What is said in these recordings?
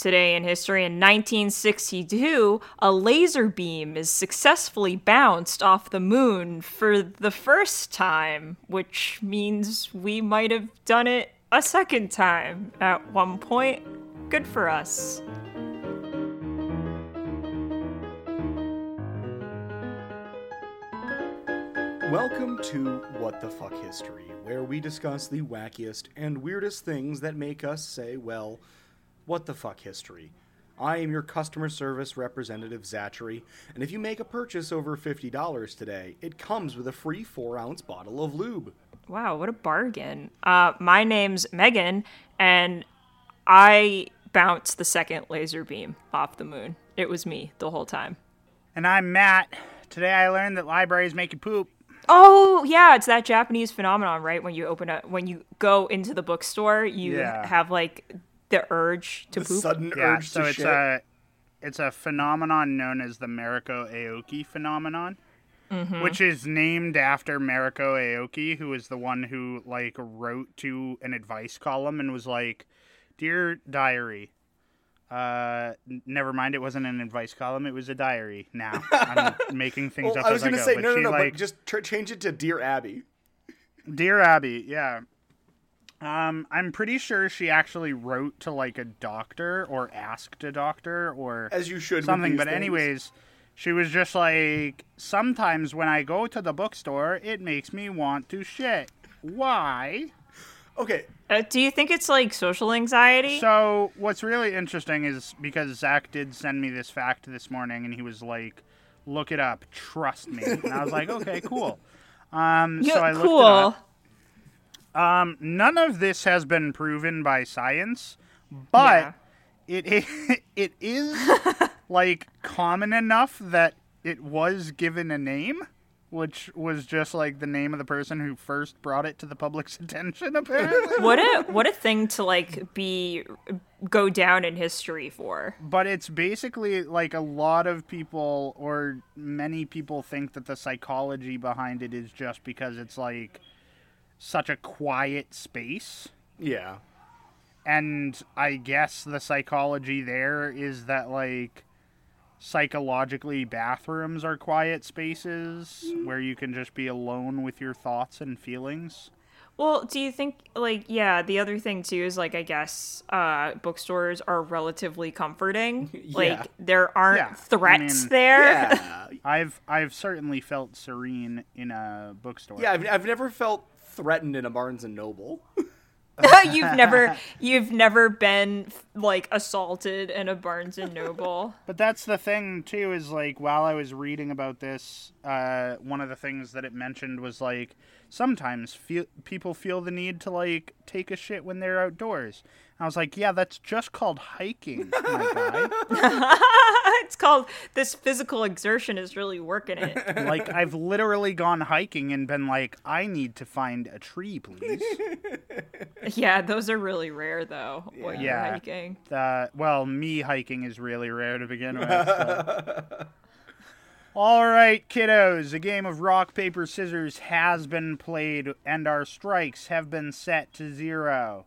Today in history, in 1962, a laser beam is successfully bounced off the moon for the first time, which means we might have done it a second time at one point. Good for us. Welcome to What the Fuck History, where we discuss the wackiest and weirdest things that make us say, well, what the fuck history. I am your customer service representative, Zachary, and if you make a purchase over $50 today, it comes with a free 4 ounce bottle of lube. Wow, what a bargain. Uh, my name's Megan, and I bounced the second laser beam off the moon. It was me the whole time. And I'm Matt. Today I learned that libraries make you poop. Oh yeah, it's that Japanese phenomenon, right? When you open up, when you go into the bookstore, you Yeah. have like the urge to The poop. sudden Yeah, urge so to it's shit. a it's a phenomenon known as the Mariko Aoki phenomenon, which is named after Mariko Aoki, who is the one who like wrote to an advice column and was like, "Dear diary." Uh, never mind. It wasn't an advice column. It was a diary. Now I'm making things Well, up I was as I gonna go. say, no, no, no, like, but just tr- change it to Dear Abby. Dear Abby, yeah. Um, I'm pretty sure she actually wrote to like a doctor or asked a doctor or As you should something. But things. anyways, she was just like, sometimes when I go to the bookstore, it makes me want to shit. Why? Okay, Uh, do you think it's like social anxiety? So what's really interesting is because Zach did send me this fact this morning, and he was like, "Look it up, trust me." And I was like, "Okay, cool." Um, yeah, so I looked cool. it up. Um, none of this has been proven by science, but it i- it is like common enough that it was given a name, which was just like the name of the person who first brought it to the public's attention. Apparently, What a what a thing to like be go down in history for. but it's basically like a lot of people or many people think that the psychology behind it is just because it's like such a quiet space. yeah. and I guess the psychology there is that like psychologically bathrooms are quiet spaces where you can just be alone with your thoughts and feelings. Well, do you think like yeah, the other thing too is like I guess uh bookstores are relatively comforting. Like there aren't Yeah, I threats mean- there. Yeah. I've I've certainly felt serene in a bookstore. yeah, I've, I've never felt threatened in a Barnes and Noble. you've never you've never been like assaulted in a Barnes and Noble. But that's the thing too is like while I was reading about this, uh, one of the things that it mentioned was like sometimes feel, people feel the need to like take a shit when they're outdoors. I was like, yeah, that's just called hiking, my guy. it's called this physical exertion is really working it. like I've literally gone hiking and been like, I need to find a tree, please. yeah, those are really rare though when you're hiking. Uh, well, me hiking is really rare to begin with. so. All right, kiddos, a game of rock, paper, scissors has been played, and our strikes have been set to zero.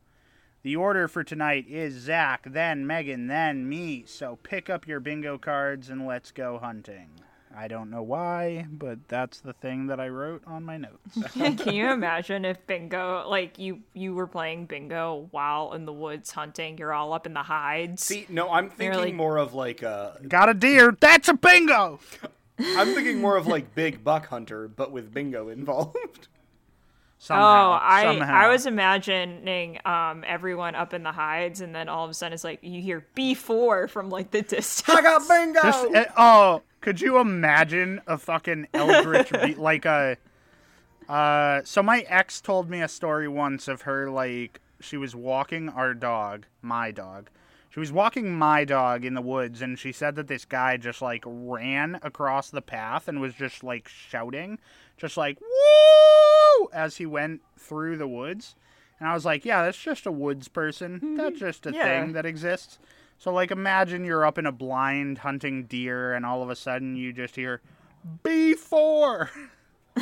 The order for tonight is Zach, then Megan, then me. So pick up your bingo cards and let's go hunting. I don't know why, but that's the thing that I wrote on my notes. Can you imagine if bingo like you you were playing bingo while in the woods hunting, you're all up in the hides. See, no, I'm thinking like- more of like uh Got a deer. That's a bingo. I'm thinking more of like Big Buck Hunter, but with bingo involved. Somehow, Oh, I somehow. I was imagining um everyone up in the hides, and then all of a sudden it's like you hear B four from like the distance. I got bingo. Just, uh, oh, could you imagine a fucking eldritch be- like a? Uh, so my ex told me a story once of her like she was walking our dog, my dog. She was walking my dog in the woods, and she said that this guy just like ran across the path and was just like shouting, just like woo as he went through the woods. And I was like, yeah, that's just a woods person. Mm-hmm. That's just a Yeah. thing that exists. So like, imagine you're up in a blind hunting deer, and all of a sudden you just hear B four.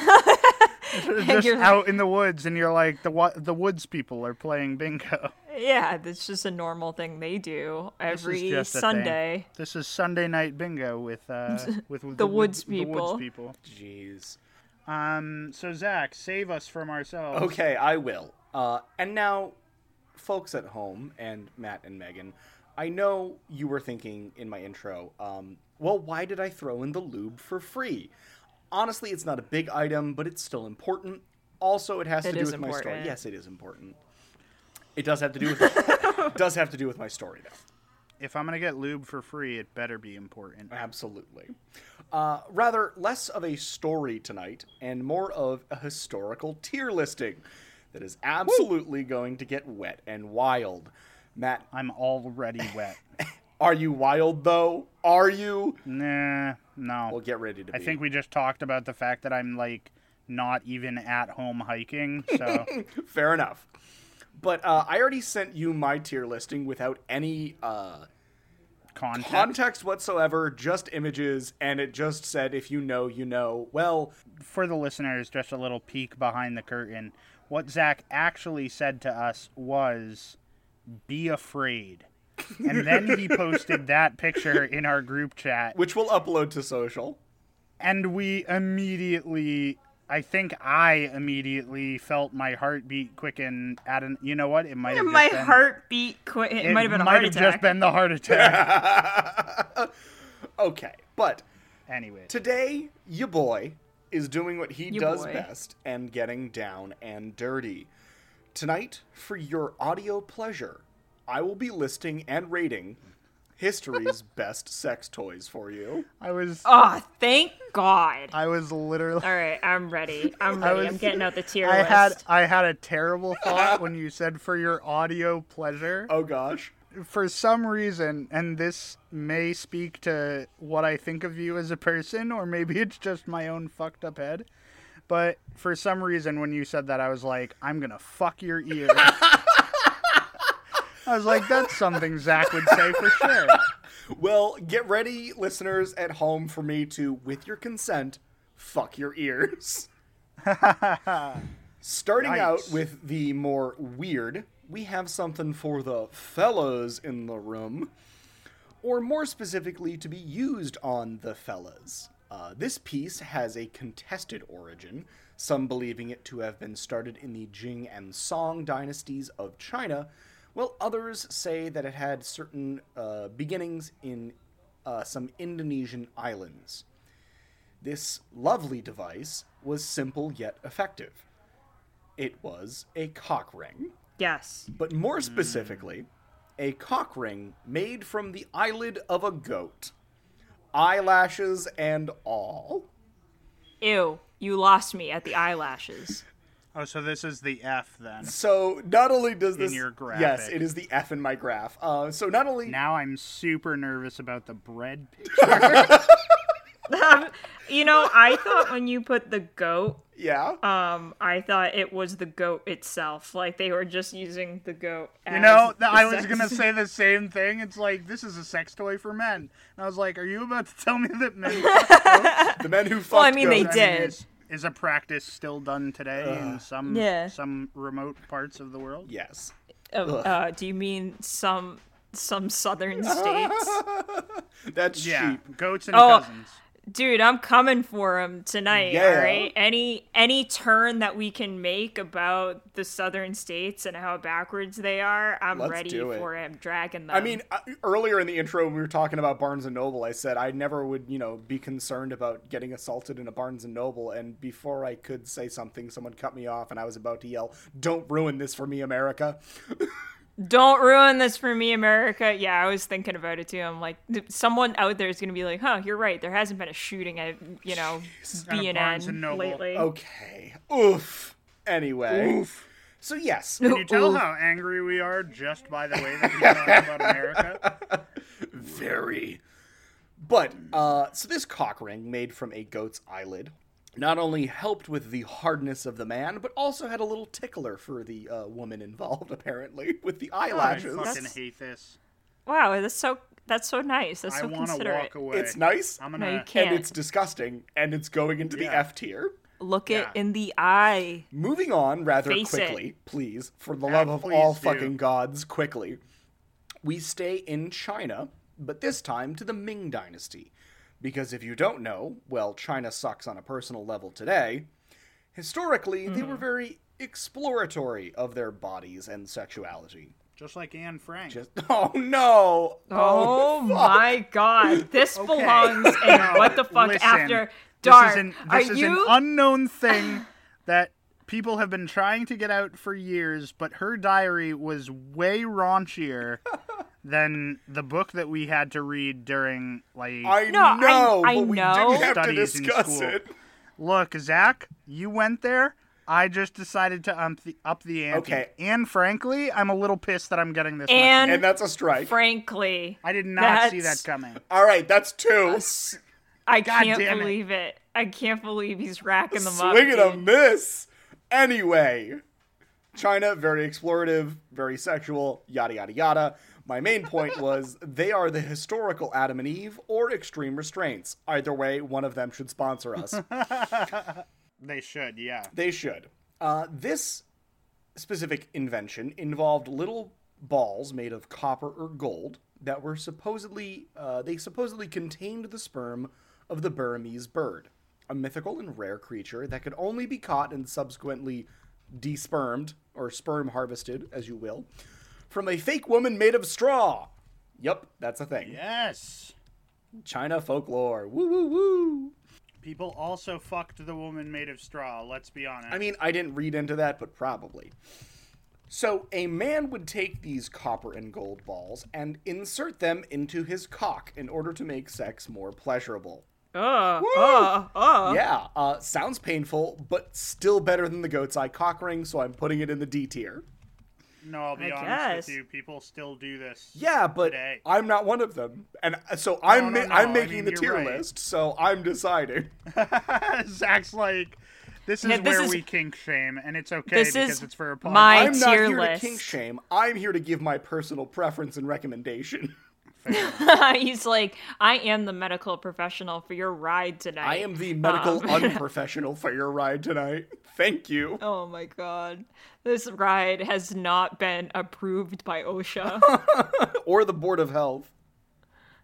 just you're out in the woods, and you're like, the the woods people are playing bingo. Yeah, that's just a normal thing they do This is every just a thing. Sunday. This is Sunday night bingo with uh with, with The woods with The people. woods people. Jeez. Um. So Zach, save us from ourselves. Okay, I will. Uh, and now, folks at home and Matt and Megan, I know you were thinking in my intro, um, well, why did I throw in the lube for free? Honestly, it's not a big item, but it's still important. Also, it has It to do is with my story. Yes, it is important. It does have to do with it does have to do with my story though. If I'm gonna get lube for free, it better be important. Absolutely. Uh, rather, less of a story tonight and more of a historical tier listing that is absolutely going to get wet and wild. Matt, I'm already wet. are you wild though? Are you? nah, no. Well, get ready to be. I think we just talked about the fact that I'm like not even at home hiking. So Fair enough. But uh, I already sent you my tier listing without any uh, context. context whatsoever, just images, and it just said, if you know, you know. Well, for the listeners, just a little peek behind the curtain. What Zach actually said to us was, "Be afraid." And then he posted that picture in our group chat, which we'll upload to social. and we immediately I think I immediately felt my heartbeat quicken at an you know what? It might have been My been, heartbeat quit. It, might have been a might have just been the heart attack. Okay, but anyway. Today, your boy is doing what he Ya does boy. best and getting down and dirty. Tonight, for your audio pleasure, I will be listing and rating history's best sex toys for you. I was Oh, thank God. I was literally All right, I'm ready. I'm I ready. I'm getting out the tier I list. had I had a terrible thought when you said for your audio pleasure. Oh gosh. for some reason, and this may speak to what I think of you as a person, or maybe it's just my own fucked up head. But for some reason, when you said that, I was like, I'm gonna fuck your ear. I was like, that's something Zach would say for sure. Well, get ready, listeners at home, for me to, with your consent, fuck your ears. Starting out with the more weird, we have something for the fellas in the room, or more specifically, to be used on the fellas. Uh, this piece has a contested origin, some believing it to have been started in the Jing and Song dynasties of China, while others say that it had certain uh, beginnings in uh, some Indonesian islands. This lovely device was simple yet effective. It was a cock ring, yes. but more specifically, a cock ring made from the eyelid of a goat. Eyelashes and all. Ew. You lost me at the eyelashes. Oh, so this is the F then. So not only does this in your graph yes, it is the F in my graph. Uh, so not only Now I'm super nervous about the bread picture. You know, I thought when you put the goat, yeah, um, I thought it was the goat itself. Like they were just using the goat. As You know, the th- I was gonna say the same thing. It's like this is a sex toy for men, and I was like, "Are you about to tell me that men?" the men who fucked Well, I mean, they goats. did. Is, is a practice still done today in some Yeah. some remote parts of the world? Yes. Uh, uh, do you mean some some southern states? That's Yeah, cheap. goats and Oh. cousins. Dude, I'm coming for him tonight. Yeah. All right. Any any turn that we can make about the southern states and how backwards they are, I'm Let's ready for him dragging them. I mean, uh, earlier in the intro, we were talking about Barnes and Noble. I said I never would, you know, be concerned about getting assaulted in a Barnes and Noble. And before I could say something, someone cut me off, and I was about to yell, "Don't ruin this for me, America!" don't ruin this for me, America. Yeah, I was thinking about it too. I'm like, someone out there is gonna be like, huh, you're right. There hasn't been a shooting at you know B and Barnes and N Noble. lately. Okay. Oof. Anyway. Oof. So yes, Can you tell Ooh. how angry we are just by the way that we talk about America? very. But uh, so this cock ring made from a goat's eyelid not only helped with the hardness of the man, but also had a little tickler for the uh, woman involved. Apparently, with the eyelashes. I eyelashes. fucking That's- hate this. Wow, that's so that's so nice. That's I so want to considerate. walk away. It's nice, I'm No, gonna. you can't. and it's disgusting, and it's going into the F tier. Look Yeah. it in the eye. Moving on rather Face it. quickly, please, for the Yeah, love of all do. fucking gods, quickly. We stay in China, but this time to the Ming Dynasty. Because if you don't know, well, China sucks on a personal level today. Historically, they Mm-hmm. were very exploratory of their bodies and sexuality. Just like Anne Frank. Just oh no! Oh, my god. This Okay. belongs in what the fuck Listen, after this dark. is an, Are this is you an unknown thing that people have been trying to get out for years, but her diary was way raunchier than the book that we had to read during like I No, I- know, I but we know. didn't have to Studies in discuss school. it. Look, Zach, you went there. I just decided to up the, up the ante. Okay. And frankly, I'm a little pissed that I'm getting this. much And- And that's a strike. frankly, I did not see that coming. All right, that's two. I God can't damn it. believe it. I can't believe he's racking them Swing and up. a dude. miss. Anyway, China, very explorative, very sexual, yada, yada, yada. My main point was they are the historical Adam and Eve or extreme restraints. Either way, one of them should sponsor us. They should, yeah. they should. Uh, this specific invention involved little balls made of copper or gold that were supposedly, uh, they supposedly contained the sperm of the Burmese bird, a mythical and rare creature that could only be caught and subsequently despermed, or sperm harvested, as you will, from a fake woman made of straw. Yup, that's a thing. Yes. China folklore. Woo woo woo. People also fucked the woman made of straw. Let's be honest. I mean, I didn't read into that, but probably. So, a man would take these copper and gold balls and insert them into his cock in order to make sex more pleasurable. Ugh, ugh, ugh. Yeah, uh, sounds painful, but still better than the goat's eye cock ring, so I'm putting it in the D tier. No, I'll be I honest guess. with you. People still do this. Yeah, but Today. I'm not one of them, and uh, so I'm no, ma- no, I'm I making mean, the tier right. list, so I'm deciding. Zach's like, this is Yeah, this where is- we kink shame, and it's okay This because is it's for a podcast. my- I'm not here list. to kink shame. I'm here to give my personal preference and recommendation. He's like, I am the medical professional for your ride tonight. I am the medical Um. unprofessional for your ride tonight. Thank you. Oh my god. This ride has not been approved by OSHA. Or the Board of Health.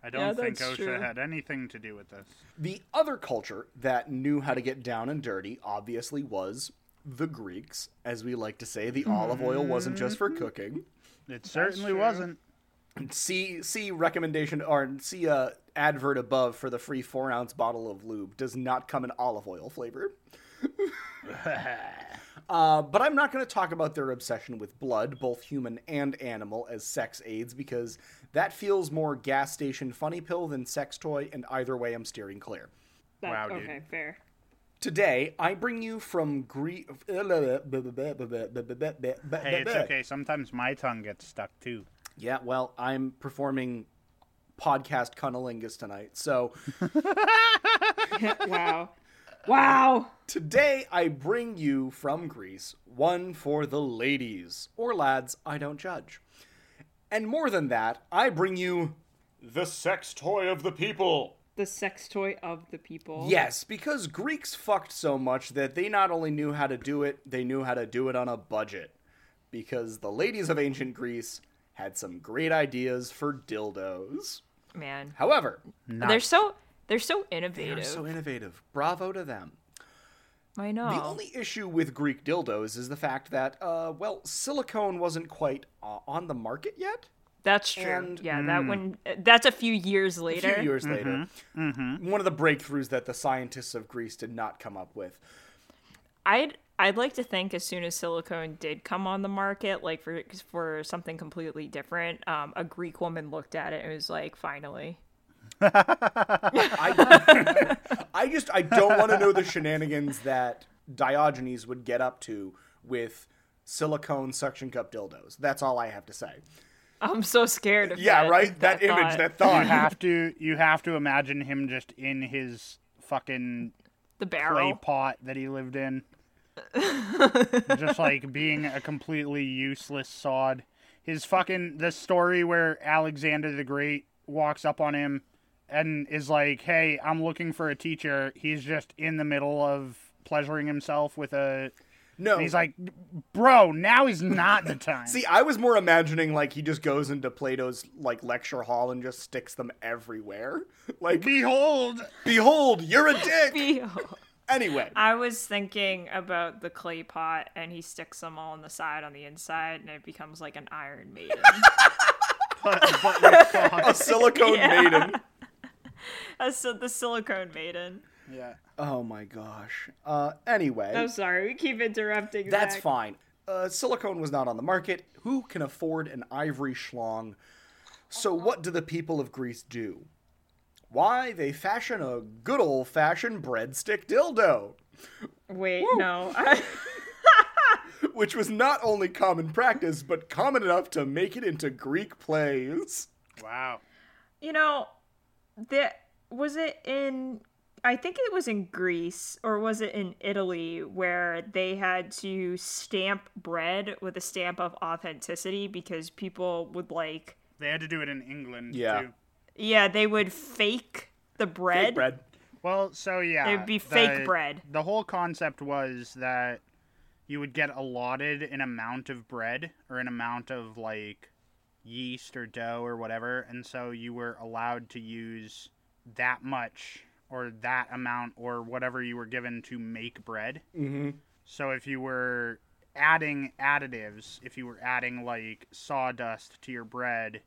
I don't Yeah, think OSHA true. had anything to do with this. The other culture that knew how to get down and dirty obviously was the Greeks. As we like to say, the olive oil wasn't just for cooking. It certainly wasn't. See see recommendation or see a advert above for the free four ounce bottle of lube. Does not come in olive oil flavor. Uh, but I'm not going to talk about their obsession with blood, both human and animal, as sex aids because that feels more gas station funny pill than sex toy, and either way, I'm steering clear. Wow, dude. Okay, fair. Today, I bring you from Greek. Hey, it's okay. Sometimes my tongue gets stuck too. Yeah, well, I'm performing podcast cunnilingus tonight. So wow. Wow. today, I bring you from Greece one for the ladies, or lads, I don't judge. And more than that, I bring you the sex toy of the people. The sex toy of the people. Yes, because Greeks fucked so much that they not only knew how to do it, they knew how to do it on a budget. Because the ladies of ancient Greece had some great ideas for dildos. Man. However, They're so they're so they innovative. are so innovative. Bravo to them. I know. The only issue with Greek dildos is the fact that, uh, well, silicone wasn't quite uh, on the market yet. That's true. and- yeah, that one that's a few years later. A few years later, one of the breakthroughs that the scientists of Greece did not come up with. I'd I'd like to think as soon as silicone did come on the market, like for for something completely different, um, a Greek woman looked at it and was like, "Finally." I, I just I don't want to know the shenanigans that Diogenes would get up to with silicone suction cup dildos. That's all I have to say. I'm so scared of Yeah, that, right? That, image, thought. that You thought. have to you have to imagine him just in his fucking the clay barrel. pot that he lived in. just like being a completely useless sod. His fucking the story where Alexander the Great walks up on him and is like, "Hey, I'm looking for a teacher." He's just in the middle of pleasuring himself with a no. and he's like, "Bro, now is not the time." See, I was more imagining like he just goes into Plato's like lecture hall and just sticks them everywhere. Like, Behold, behold, you're a dick. Be- anyway, I was thinking about the clay pot, and he sticks them all on the side, on the inside, and it becomes like an Iron Maiden. but, but with a sauce. silicone Yeah. maiden. That's the, the silicone maiden. yeah. Oh my gosh. Uh, anyway, I'm sorry, we keep interrupting. that's Zach. fine. Uh, silicone was not on the market. Who can afford an ivory schlong? So, what do the people of Greece do? Why, they fashion a good old fashioned breadstick dildo, Wait, no. I, which was not only common practice, but common enough to make it into Greek plays. Wow. you know, that was it in. I think it was in Greece or was it in Italy where they had to stamp bread with a stamp of authenticity because people would like, They had to do it in England Yeah. too. Yeah, they would fake the bread. Fake bread. Well, so yeah, It'd be fake the- bread. The whole concept was that you would get allotted an amount of bread or an amount of like yeast or dough or whatever, and so you were allowed to use that much or that amount or whatever you were given to make bread. Mm-hmm. So if you were adding additives, if you were adding like sawdust to your bread,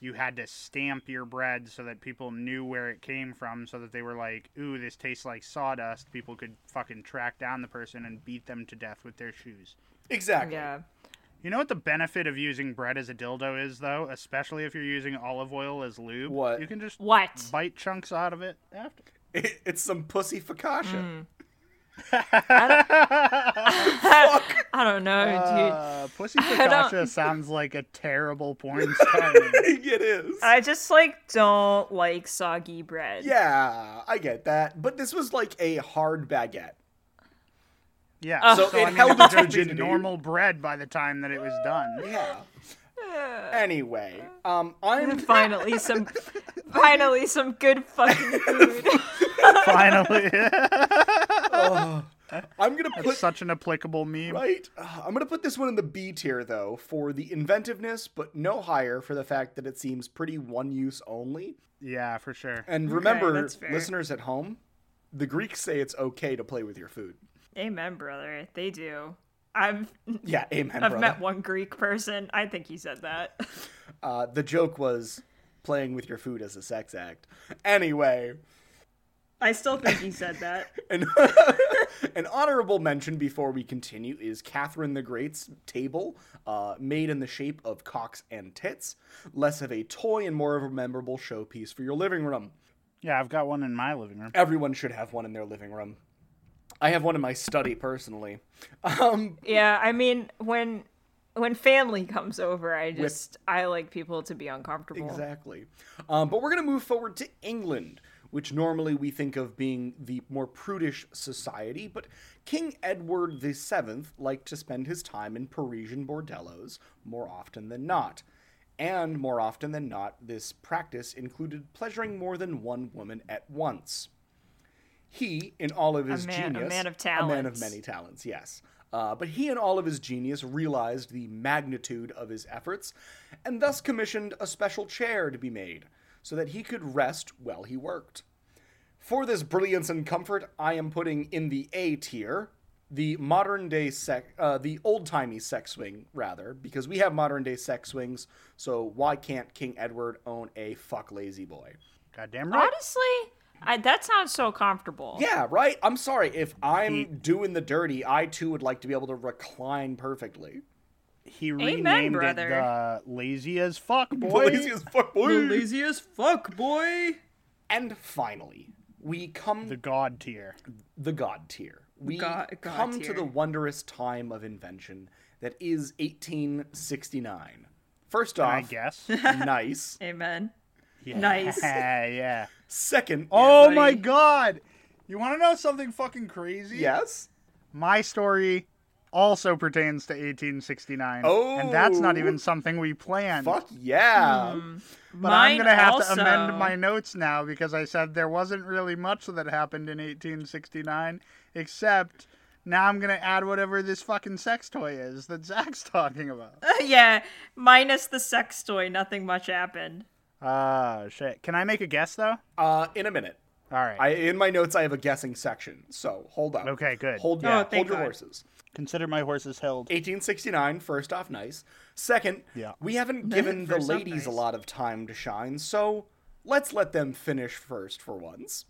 you had to stamp your bread so that people knew where it came from so that they were like, "Ooh, this tastes like sawdust." People could fucking track down the person and beat them to death with their shoes. Exactly. Yeah. You know what the benefit of using bread as a dildo is though, especially if you're using olive oil as lube? What? You can just What? bite chunks out of it after. It, it's some pussy focaccia. I don't know, dude. Uh, Pussy don't- sounds like a terrible porn star. name. it is. I just like don't like soggy bread. yeah, I get that. But this was like a hard baguette. Yeah. So it I mean, held its virginity. normal bread by the time that it was done. Yeah. Anyway, um, I'm Finally, some, finally, some good fucking food. Finally, I'm gonna put such an applicable meme. right. I'm gonna put this one in the B tier though for the inventiveness, but no higher for the fact that it seems pretty one use only. Yeah, for sure. And remember, that's listeners at home, the Greeks say it's okay to play with your food. Amen, brother. They do. I've Yeah, amen, I've brother. met one Greek person. I think he said that. Uh, the joke was playing with your food as a sex act. Anyway, I still think he said that. an, an honorable mention before we continue is Catherine the Great's table, uh, made in the shape of cocks and tits. Less of a toy and more of a memorable showpiece for your living room. Yeah, I've got one in my living room. Everyone should have one in their living room. I have one in my study personally. Um, Yeah, I mean when when family comes over, I just I like people to be uncomfortable. Exactly. Um, but we're going to move forward to England, which normally we think of being the more prudish society, but King Edward VII liked to spend his time in Parisian bordellos more often than not. And more often than not, this practice included pleasuring more than one woman at once. He, in all of his man- a genius, man of a man of many talents, yes. Uh, but he, in all of his genius, realized the magnitude of his efforts, and thus commissioned a special chair to be made, so that he could rest while he worked. For this brilliance and comfort, I am putting in the A tier the modern day sec, uh, the old timey sex swing, rather, because we have modern day sex swings. So why can't King Edward own a fuck lazy boy? Goddamn right. Honestly, I, that sounds so comfortable. Yeah, right. I'm sorry if I'm doing the dirty. I too would like to be able to recline perfectly. He Amen, renamed it brother. the lazy as fuck boy. Lazy as fuck, boy. Lazy as fuck, boy. And finally, we come the god tier. the god tier. We God- God come to the wondrous time of invention that is 1869? First I off, guess. nice. Amen. Yeah, Nice. yeah. Second, Oh buddy. my god! You want to know something fucking crazy? yes. My story also pertains to 1869. Oh, And that's not Oh. even something we planned. Fuck yeah. But I'm going to have also- to amend my notes now because I said there wasn't really much that happened in 1869, except now I'm going to add whatever this fucking sex toy is that Zach's talking about. yeah, minus the sex toy, nothing much happened. Ah, shit. Can I make a guess, though? Uh, in a minute. All right. I in my notes I have a guessing section, so hold on. Okay, good. Hold Oh, hold your God. horses. Consider my horses held. 1869, first off, nice. Second, Yeah. we haven't given the First off, ladies a lot of time to shine, so let's let them finish first for once.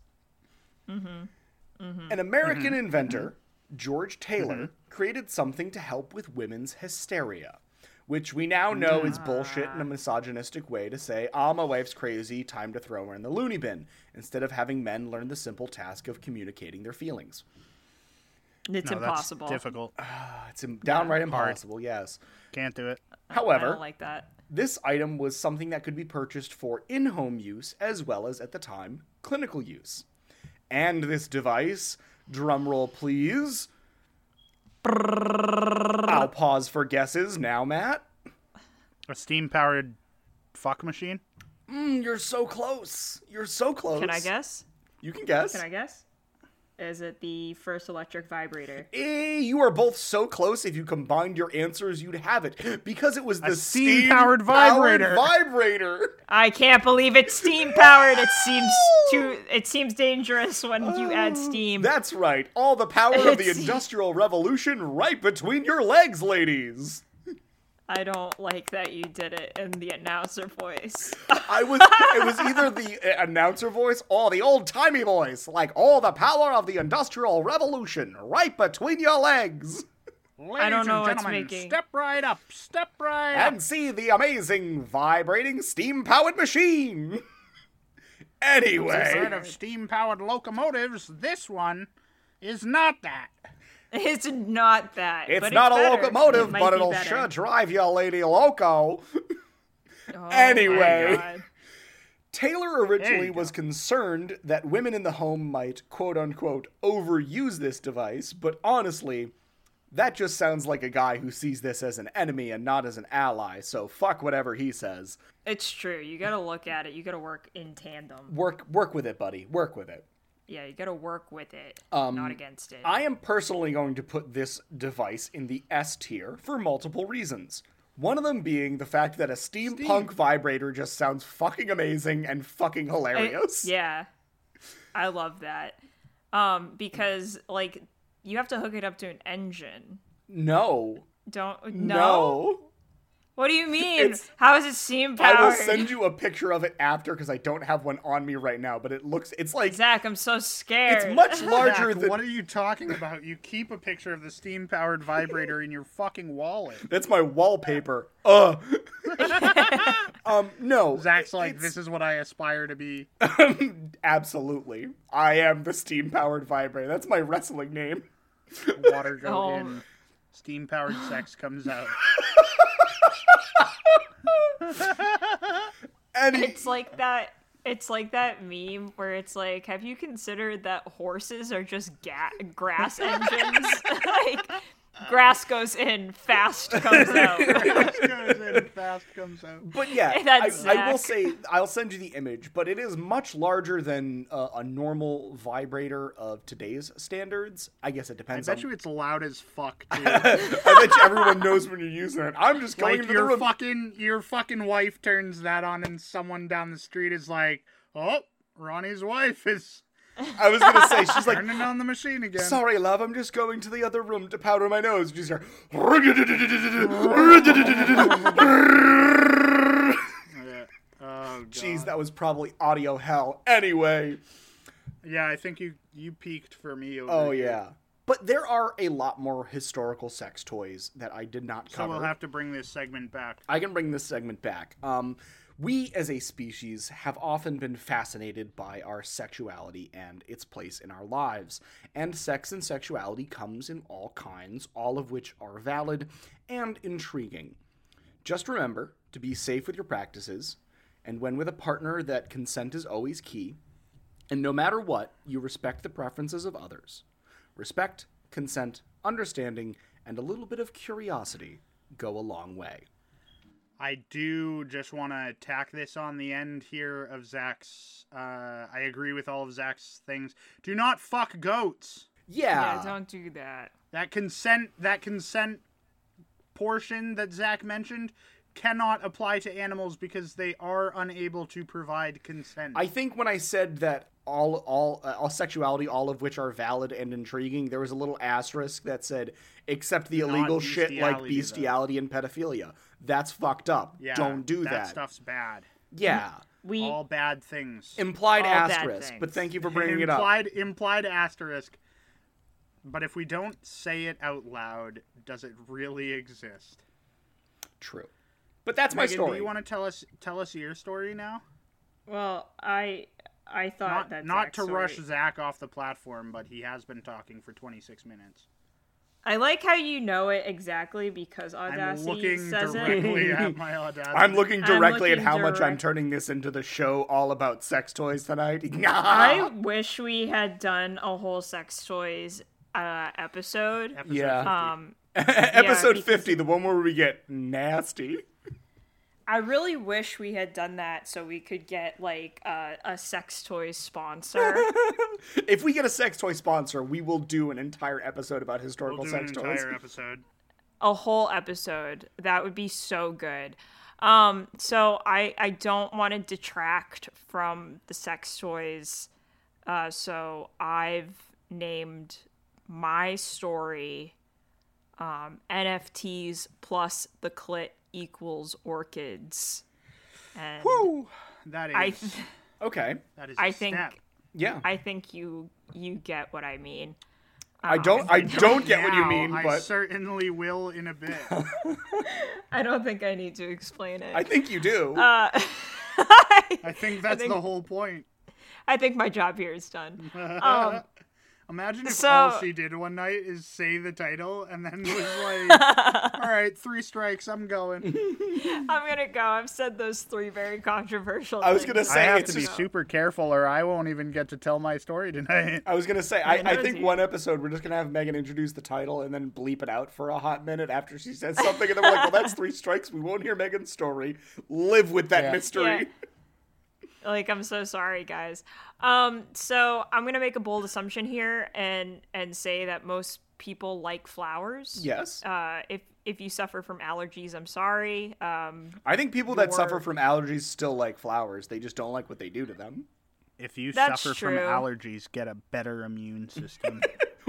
Mm-hmm. Mm-hmm. An American inventor, George Taylor, created something to help with women's hysteria, which we now know is bullshit and a misogynistic way to say, ah, my wife's crazy, time to throw her in the loony bin, instead of having men learn the simple task of communicating their feelings. It's No, that's impossible. difficult. It's downright hard. impossible, yes. Can't do it. I However, don't like that. This item was something that could be purchased for in home use as well as, at the time, clinical use. And this device, drumroll please. I'll pause for guesses now, Matt. A steam powered fuck machine? Mm, you're so close. You're so close. Can I guess? You can guess. Can I guess? Is it the first electric vibrator? Eh, you are both so close. If you combined your answers, you'd have it because it was the steam-powered steam-powered vibrator. vibrator. I can't believe it's steam powered. It seems too. It seems dangerous when you add steam. That's right. All the power of the Industrial Revolution right between your legs, ladies. I don't like that you did it in the announcer voice. I was. it was either the uh, announcer voice or the old timey voice, like all the power of the Industrial Revolution right between your legs. Ladies don't know and what's gentlemen, making- step right up, step right up. And see the amazing vibrating steam powered machine. anyway, Instead of steam powered locomotives, this one is not that. It's not that. it's not a better. locomotive, It but it'll sure drive you, lady loco. Oh Anyway. Taylor originally was concerned that women in the home might, quote unquote, overuse this device, but honestly, that just sounds like a guy who sees this as an enemy and not as an ally, so fuck whatever he says. It's true. You gotta look at it. You gotta work in tandem. Work work with it, buddy. Work with it. Yeah, you gotta work with it, not against it. Um, I am personally going to put this device in the S tier for multiple reasons. One of them being the fact that a steampunk vibrator just sounds fucking amazing and fucking I- hilarious. yeah, I love that. Um, because like you have to hook it up to an engine. No. Don't No. no. What do you mean? It's- How is it steam powered? I will send you a picture of it after because I don't have one on me right now, but it looks it's like Zach, I'm so scared. it's much larger Zach, than what are you talking about? You keep a picture of the steam powered vibrator in your fucking wallet. that's my wallpaper. Uh Um no. Zach's like, it's- this is what I aspire to be. absolutely. I am the steam powered vibrator. That's my wrestling name. Water goes Oh. in, steam powered sex comes out. And It's like that. It's like that meme where it's like, have you considered that horses are just ga- grass engines? like, grass goes in, fast comes out. Sex goes in, fast comes out. But yeah, I, That's I will say I'll send you the image, but it is much larger than uh, a normal vibrator of today's standards. I guess it I depends. bet on... you it's loud as fuck too. I bet you everyone knows when you're using it. I'm just going like into the your room. fucking your fucking wife turns that on and someone down the street is like, "Oh, Ronnie's wife is I was gonna say she's like, turning on the machine again." "Sorry, love, I'm just going to the other room to powder my nose." She's here. Yeah. Oh god. Jeez, that was probably audio hell. Anyway, Yeah, I think you you peaked for me over oh here. yeah. But there are a lot more historical sex toys that I did not cover. So cover. we'll have to bring this segment back. I can bring this segment back. Um, we as a species have often been fascinated by our sexuality and its place in our lives. And sex and sexuality comes in all kinds, all of which are valid and intriguing. Just remember to be safe with your practices, and when with a partner, that consent is always key. And no matter what, you respect the preferences of others. Respect, consent, understanding, and a little bit of curiosity go a long way. I do just want to tack this on the end here of Zach's. Uh, I agree with all of Zach's things. Do not fuck goats. Yeah. Yeah, don't do that. That consent, that consent portion that Zach mentioned, cannot apply to animals because they are unable to provide consent. I think when I said that all all uh, all sexuality, all of which are valid and intriguing, there was a little asterisk that said except the illegal shit like bestiality, though. and pedophilia. That's fucked up. yeah, Don't do that. that. stuff's bad. Yeah. We All bad things. Implied All bad asterisk, but thank you for bringing it up. implied implied asterisk. But if we don't say it out loud, does it really exist? True. But that's my story. do you want to tell us tell us your story now? well, I I thought Not that not Zach's to rush Zach off the platform, but he has been talking for 26 minutes. I like how you know it exactly because I'm Audacity looking says directly it. at my audacity. I'm looking I'm directly at looking how much I'm turning this into the show all about sex toys tonight. I wish we had done a whole sex toys uh, episode. Episode Yeah. 50. Um, Episode because- 50, the one where we get nasty. I really wish we had done that so we could get like uh, a sex toy sponsor. If we get a sex toy sponsor, we will do an entire episode about historical we'll do an sex toys. entire episode. a whole episode. That would be so good. Um, so I I don't want to detract from the sex toys. Uh, so I've named my story um, NFTs plus the clit equals orchids. And Woo! That is I Okay. that is. a I think step. Yeah. I think you you get what I mean. I don't I don't get what you Now, mean, I but certainly will in a bit. I don't think I need to explain it. I think you do. uh, I think that's think- the whole point. I think my job here is done. Um, Imagine if So- all she did one night is say the title and then was like, "All right, three strikes, I'm going." I'm gonna go. I've said those three very controversial. I was things. gonna say I have to be just- super careful, or I won't even get to tell my story tonight. I was gonna say I, I think one episode we're just gonna have Megan introduce the title and then bleep it out for a hot minute after she says something, and then we're like, "Well, that's three strikes. We won't hear Megan's story. Live with that Yeah. mystery." Yeah. Like I'm so sorry, guys. Um, so I'm gonna make a bold assumption here and and say that most people like flowers. Yes, Uh, if if you suffer from allergies, I'm sorry. Um, I think people that suffer from allergies still like flowers. They just don't like what they do to them, If you That's suffer from allergies, get a better immune system.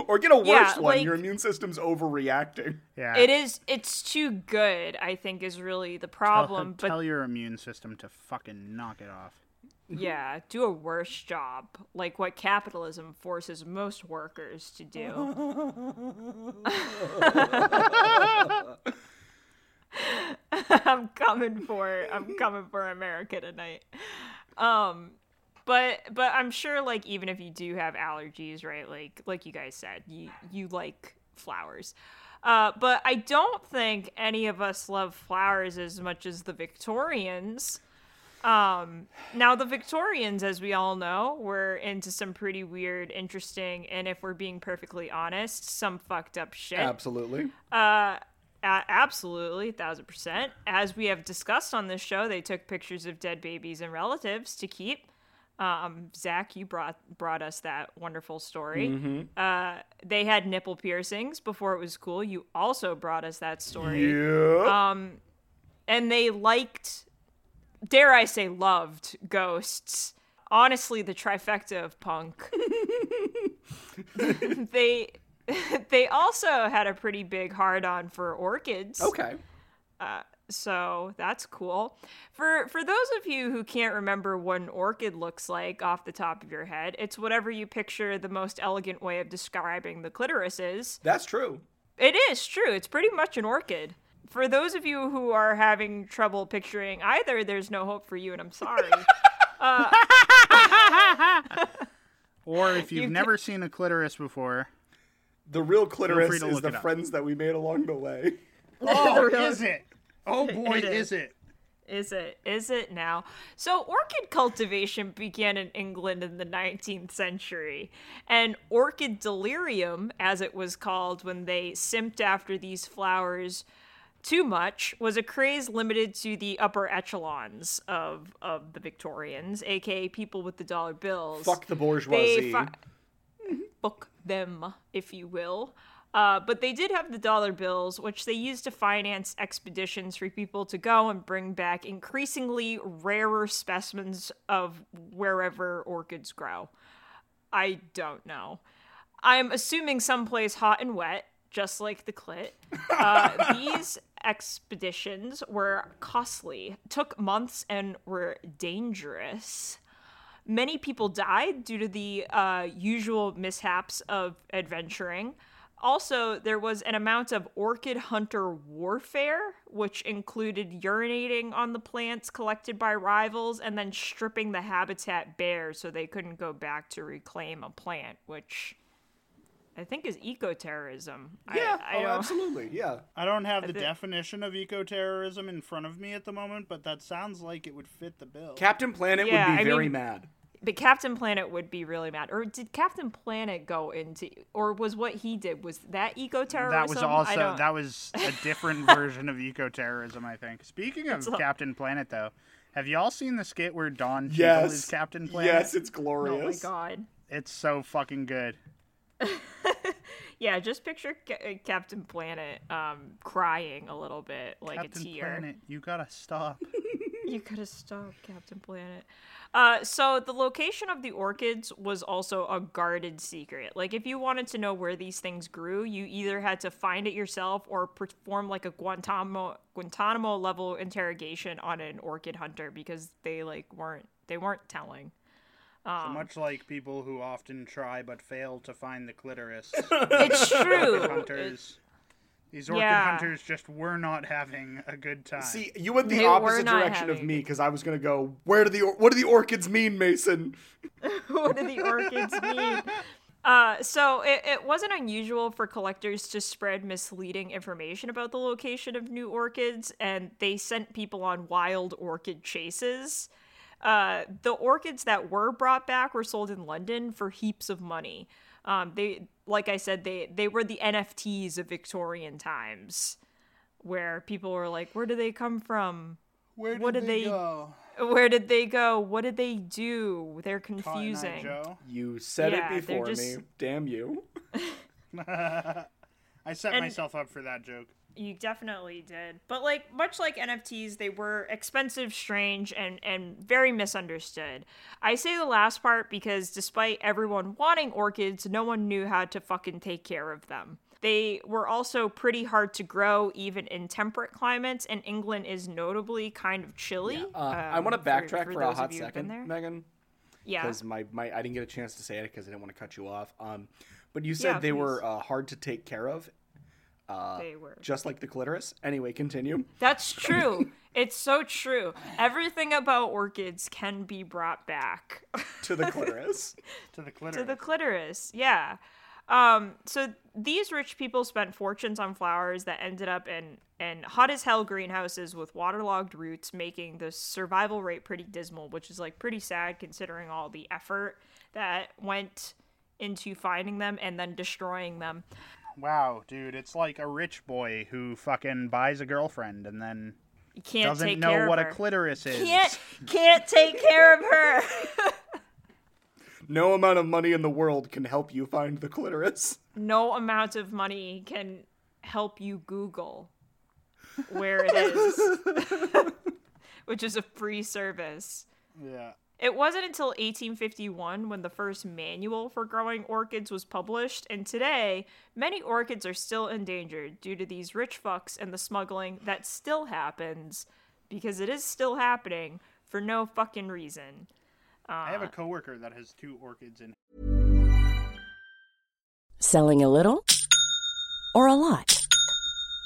or get a worse Yeah, one. like- Your immune system's overreacting. Yeah. it is it's too good. I think is really the problem. Tell, but tell your immune system to fucking knock it off. Yeah, do a worse job, like what capitalism forces most workers to do. I'm coming for I'm coming for America tonight. Um but but I'm sure like even if you do have allergies, right? Like like you guys said, you you like flowers. Uh, but I don't think any of us love flowers as much as the Victorians. Um, now the Victorians, as we all know, were into some pretty weird, interesting, and if we're being perfectly honest, some fucked up shit. Absolutely. Uh, a- absolutely, thousand percent. As we have discussed on this show, they took pictures of dead babies and relatives to keep. Um, Zach, you brought brought us that wonderful story. Uh, they had nipple piercings before it was cool. You also brought us that story Yeah. and they liked dare i say loved ghosts honestly the trifecta of punk they they also had a pretty big hard on for orchids okay. Uh, so that's cool. For for those of you who can't remember what an orchid looks like off the top of your head, it's whatever you picture the most elegant way of describing the clitoris is. That's true. It is true. It's pretty much an orchid. For those of you who are having trouble picturing either, there's no hope for you, and I'm sorry. Uh, or if you've You never seen a clitoris before, The real clitoris is the it up. friends that we made along the way. oh, real- is it? Oh boy, It is is. it? Is it? Is it now? So, orchid cultivation began in England in the 19th century, and orchid delirium, as it was called when they simped after these flowers too much, was a craze limited to the upper echelons of, of the Victorians, aka people with the dollar bills. Fuck the bourgeoisie. Fi- book them, if you will. Uh, but they did have the dollar bills, which they used to finance expeditions for people to go and bring back increasingly rarer specimens of wherever orchids grow. I don't know. I'm assuming someplace hot and wet, just like the clit. Uh, these expeditions were costly, took months, and were dangerous. Many people died due to the uh, usual mishaps of adventuring. Also, there was an amount of orchid hunter warfare, which included urinating on the plants collected by rivals and then stripping the habitat bare so they couldn't go back to reclaim a plant, which I think is ecoterrorism. yeah, I, I oh, absolutely. Yeah. I don't have the thi- definition of eco-terrorism in front of me at the moment, but that sounds like it would fit the bill. Captain Planet Yeah, would be I very mean- mad. But Captain Planet would be really mad. Or did Captain Planet go into, or was what he did was that eco-terrorism? that was also that was a different version of eco-terrorism, I think. Speaking of all- Captain Planet, though, have y'all seen the skit where Don Cheadle Yes. is Captain Planet? Yes, it's glorious. Oh my god. It's so fucking good. Yeah, just picture Ca- uh, Captain Planet um, crying a little bit, like Captain a tear. Planet, you gotta stop. You gotta stop, Captain Planet. Uh, so the location of the orchids was also a guarded secret. Like if you wanted to know where these things grew, you either had to find it yourself or perform like a Guantanamo Guantanamo level interrogation on an orchid hunter because they like weren't they weren't telling. So much like people who often try but fail to find the clitoris. It's true. hunters. These orchid Yeah. hunters just were not having a good time. See, you went the They opposite not direction of me because I was gonna go. Where do the or- what do the orchids mean, Mason? what do the orchids mean? Uh, so it, it wasn't unusual for collectors to spread misleading information about the location of new orchids, and they sent people on wild orchid chases. Uh, the orchids that were brought back were sold in London for heaps of money. Um, they, like I said, they they were the NFTs of Victorian times, where people were like, "Where do they come from? Where what did they- go? Where did they go? What did they do? They're confusing." You said Yeah, it before just- me. Damn you. I set And- myself up for that joke. You definitely did. But like much like NFTs, they were expensive, strange, and and very misunderstood. I say the last part because despite everyone wanting orchids, no one knew how to fucking take care of them. They were also pretty hard to grow even in temperate climates, and England is notably kind of chilly. Uh, I um, want to backtrack for, a those of hot you who've been second, there. Megan, Yeah. because my, my I didn't get a chance to say it because I didn't want to cut you off. Um, but you said Yeah, they were uh, hard to take care of, they were. just like the clitoris. Anyway, continue. That's true. it's so true. Everything about orchids can be brought back. to the clitoris. To the clitoris. to the clitoris. Yeah. Um, so these rich people spent fortunes on flowers that ended up in in hot as hell greenhouses with waterlogged roots, making the survival rate pretty dismal, which is like pretty sad considering all the effort that went into finding them and then destroying them. Wow, dude, it's like a rich boy who fucking buys a girlfriend and then You can't doesn't take know care what of a clitoris is. Can't can't take care of her. No amount of money in the world can help you find the clitoris. no amount of money can help you Google where it is, which is a free service. Yeah. It wasn't until 1851 when the first manual for growing orchids was published, and today, many orchids are still endangered due to these rich fucks and the smuggling that still happens, because it is still happening for no fucking reason. I have a uh, coworker that has two orchids in. Selling a little or a lot?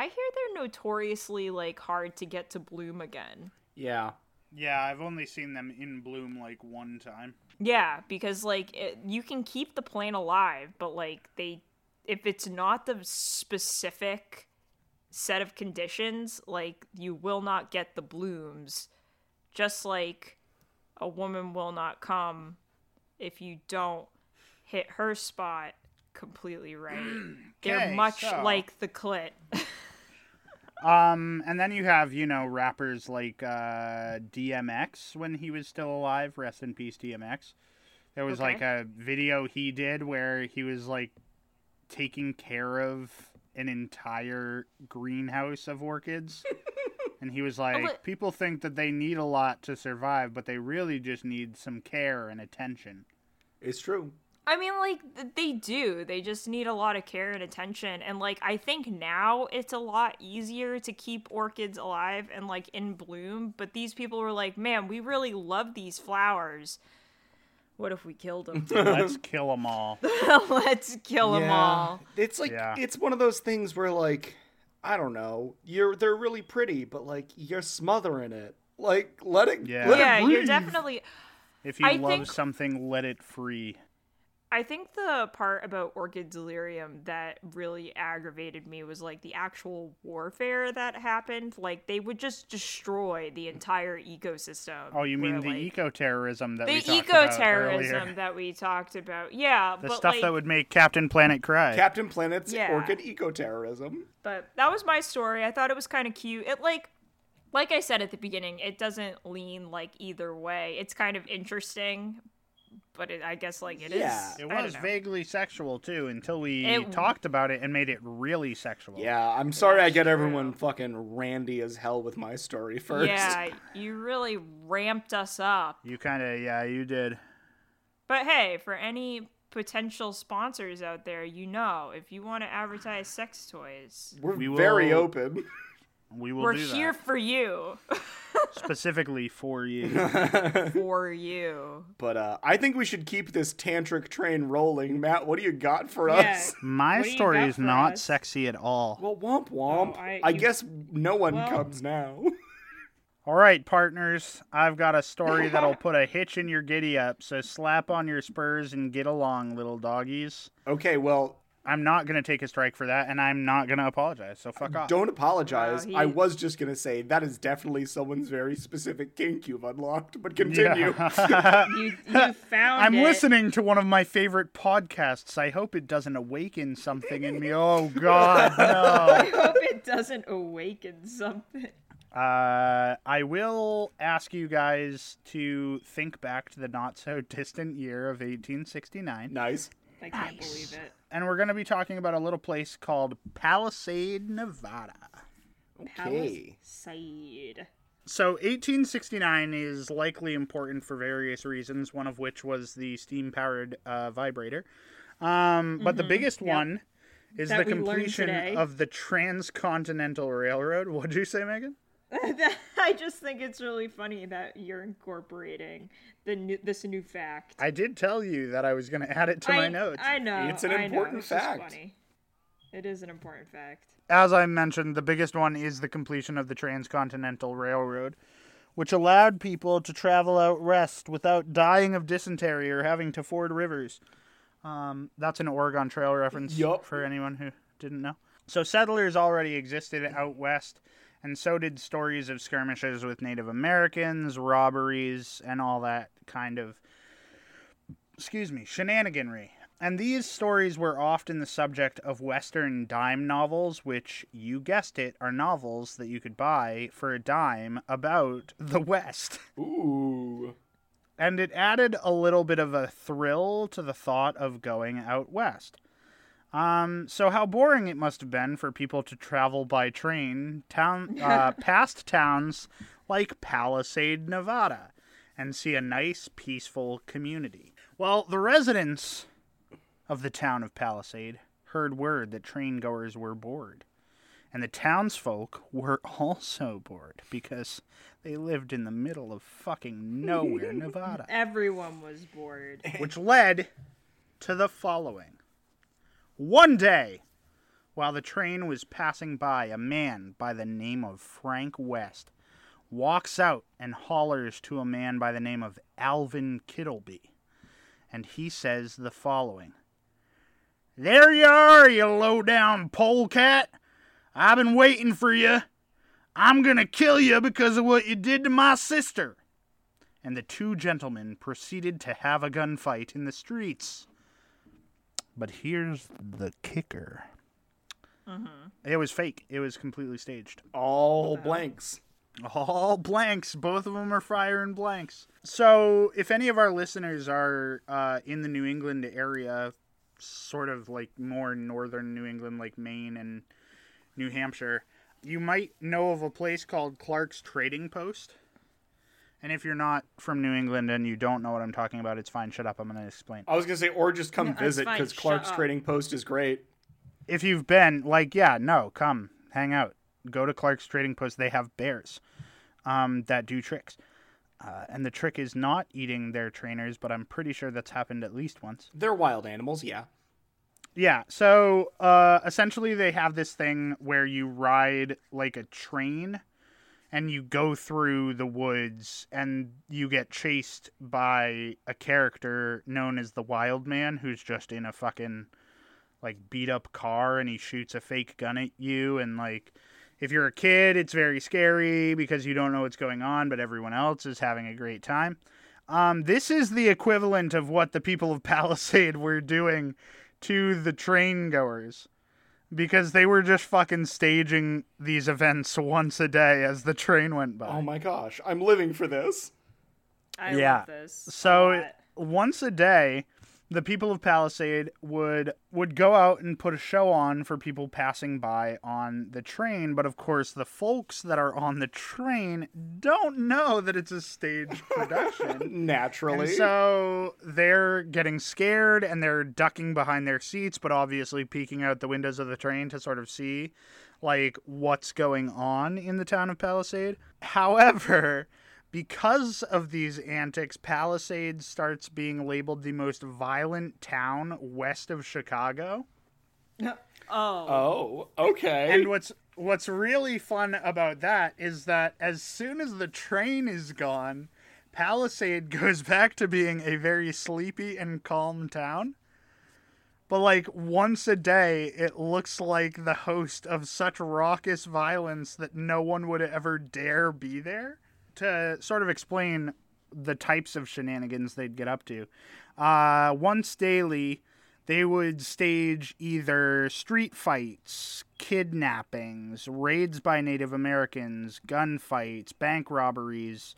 I hear they're notoriously like hard to get to bloom again. Yeah. Yeah, I've only seen them in bloom like one time. Yeah, because like it, you can keep the plant alive, but like they if it's not the specific set of conditions, like you will not get the blooms. Just like a woman will not come if you don't hit her spot completely right. They're much so- like the clit. Um, and then you have you know rappers like uh, DMX when he was still alive. Rest in peace, DMX. There was Okay. like a video he did where he was like taking care of an entire greenhouse of orchids. and he was like, but- people think that they need a lot to survive, but they really just need some care and attention. It's true. I mean, like they do. They just need a lot of care and attention. And like I think now it's a lot easier to keep orchids alive and like in bloom. But these people were like, "Man, we really love these flowers. What if we killed them? Let's kill them all. Let's kill them all." It's like Yeah. it's one of those things where like I don't know, you're they're really pretty, but like you're smothering it. Like let it Yeah. let it Yeah, you're definitely. If you I love think- something, let it free. I think the part about orchid delirium that really aggravated me was like the actual warfare that happened. Like they would just destroy the entire ecosystem. Oh, you mean where, the like, eco-terrorism that the we talked eco-terrorism that we talked about. Yeah, The but stuff like, that would make Captain Planet cry. Captain Planet's Yeah. orchid eco-terrorism. but that was my story. I thought it was kind of cute. It like like I said at the beginning, it doesn't lean like either way. It's kind of interesting, but it, I guess like it is. Yeah. it was vaguely sexual too until we It- talked about it and made it really sexual. Yeah, I'm sorry I get true. everyone fucking randy as hell with my story first. Yeah, you really ramped us up. You kind of yeah, you did. But hey, for any potential sponsors out there, you know, if you want to advertise sex toys, We're We very will- open. We will we're do here that for you. specifically for you. for you. But uh, I think we should keep this tantric train rolling. Matt, what do you got for us? My What story is not us? sexy at all. Well, womp womp. Oh, I- I, you- guess no one well- comes now. All right, partners, I've got a story that'll put a hitch in your giddy up. So slap on your spurs and get along, little doggies. okay, well, I'm not gonna take a strike for that, and I'm not gonna apologize. So fuck off. don't apologize. Wow, I was just gonna say that is definitely someone's very specific kink you've unlocked. But continue. You you found I'm it. listening to one of my favorite podcasts. I hope it doesn't awaken something in me. Oh God, no. I hope it doesn't awaken something. Uh, I will ask you guys to think back to the not so distant year of 1869, nice. I can't believe it. and we're going to be talking about a little place called Palisade, Nevada. Okay. Side. So 1869 is likely important for various reasons, one of which was the steam powered uh, vibrator. Um, but the biggest one is Mm-hmm. That the completion of the Transcontinental Railroad. What'd you say, Megan? I just think it's really funny that you're incorporating the new, this new fact. I did tell you that I was going to add it to my notes. I know. It's an I know, important it's fact. funny. It is an important fact. As I mentioned, the biggest one is the completion of the Transcontinental Railroad, which allowed people to travel out west without dying of dysentery or having to ford rivers. Um, that's an Oregon Trail reference Yup. for anyone who didn't know. So settlers already existed out west, and so did stories of skirmishes with Native Americans, robberies, and all that kind of, excuse me, shenaniganry. And these stories were often the subject of Western dime novels, which, you guessed it, are novels that you could buy for a dime about the West. Ooh. And it added a little bit of a thrill to the thought of going out west. Um, so how boring it must have been for people to travel by train town uh, past towns like Palisade, Nevada, and see a nice, peaceful community. Well, the residents of the town of Palisade heard word that train goers were bored. And the townsfolk were also bored because they lived in the middle of fucking nowhere, Nevada. Everyone was bored. Which led to the following. One day, while the train was passing by, a man by the name of Frank West walks out and hollers to a man by the name of Alvin Kittleby. And he says the following There you are, you low down polecat. I've been waiting for you. I'm gonna kill you because of what you did to my sister. And the two gentlemen proceeded to have a gunfight in the streets. But here's the kicker. It was fake. It was completely staged. All blanks. All blanks. Both of them are firing blanks. So, if any of our listeners are uh, in the New England area, sort of like more northern New England, like Maine and New Hampshire, you might know of a place called Clark's Trading Post. And if you're not from New England and you don't know what I'm talking about, it's fine. Shut up. I'm going to explain. I was gonna say, or just come No, visit because Clark's up. Trading Post is great. if you've been like yeah no come hang out go to clark's trading post they have bears um, that do tricks uh, and the trick is not eating their trainers but i'm pretty sure that's happened at least once They're wild animals, yeah. yeah so uh, essentially they have this thing where you ride like a train and you go through the woods and you get chased by a character known as the wild man who's just in a fucking like beat up car and he shoots a fake gun at you and like if you're a kid it's very scary because you don't know what's going on but everyone else is having a great time. Um, this is the equivalent of what the people of palisade were doing to the train goers because they were just fucking staging these events once a day as the train went by Oh my gosh, I'm living for this. I Yeah. love this. a so lot. once a day the people of palisade would would go out and put a show on for people passing by on the train but of course the folks that are on the train don't know that it's a stage production Naturally. and so they're getting scared and they're ducking behind their seats but obviously peeking out the windows of the train to sort of see like what's going on in the town of palisade however because of these antics, Palisade starts being labeled the most violent town west of Chicago. oh, oh, okay. And what's what's really fun about that is that as soon as the train is gone, Palisade goes back to being a very sleepy and calm town. But like once a day, it looks like the host of such raucous violence that no one would ever dare be there. To sort of explain the types of shenanigans they'd get up to, uh, once daily, they would stage either street fights, kidnappings, raids by Native Americans, gunfights, bank robberies,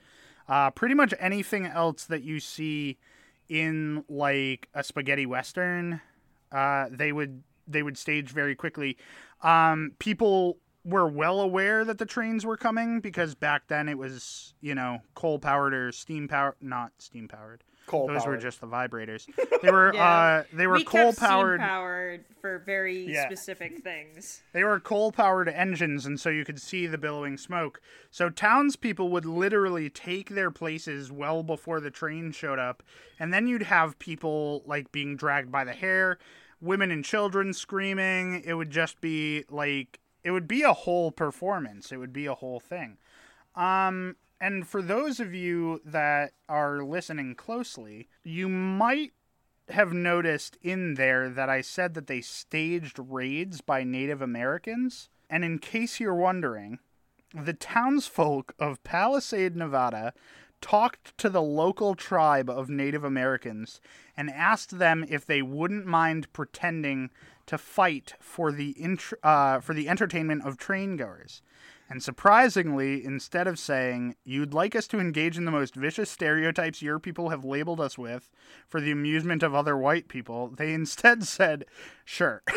uh, pretty much anything else that you see in like a spaghetti western. Uh, they would they would stage very quickly. Um, people were well aware that the trains were coming because back then it was, you know, coal powered or steam powered, not steam powered. Coal Those were just the vibrators. They were Yeah. uh they were we coal powered powered for very Yeah. specific things. They were coal powered engines, and so you could see the billowing smoke. So townspeople would literally take their places well before the train showed up, and then you'd have people like being dragged by the hair, women and children screaming. It would just be like it would be a whole performance. It would be a whole thing. Um, and for those of you that are listening closely, you might have noticed in there that I said that they staged raids by Native Americans. And in case you're wondering, the townsfolk of Palisade, Nevada talked to the local tribe of Native Americans and asked them if they wouldn't mind pretending to fight for the int- uh, for the entertainment of train goers. And surprisingly, instead of saying, You'd like us to engage in the most vicious stereotypes your people have labeled us with for the amusement of other white people, they instead said, Sure.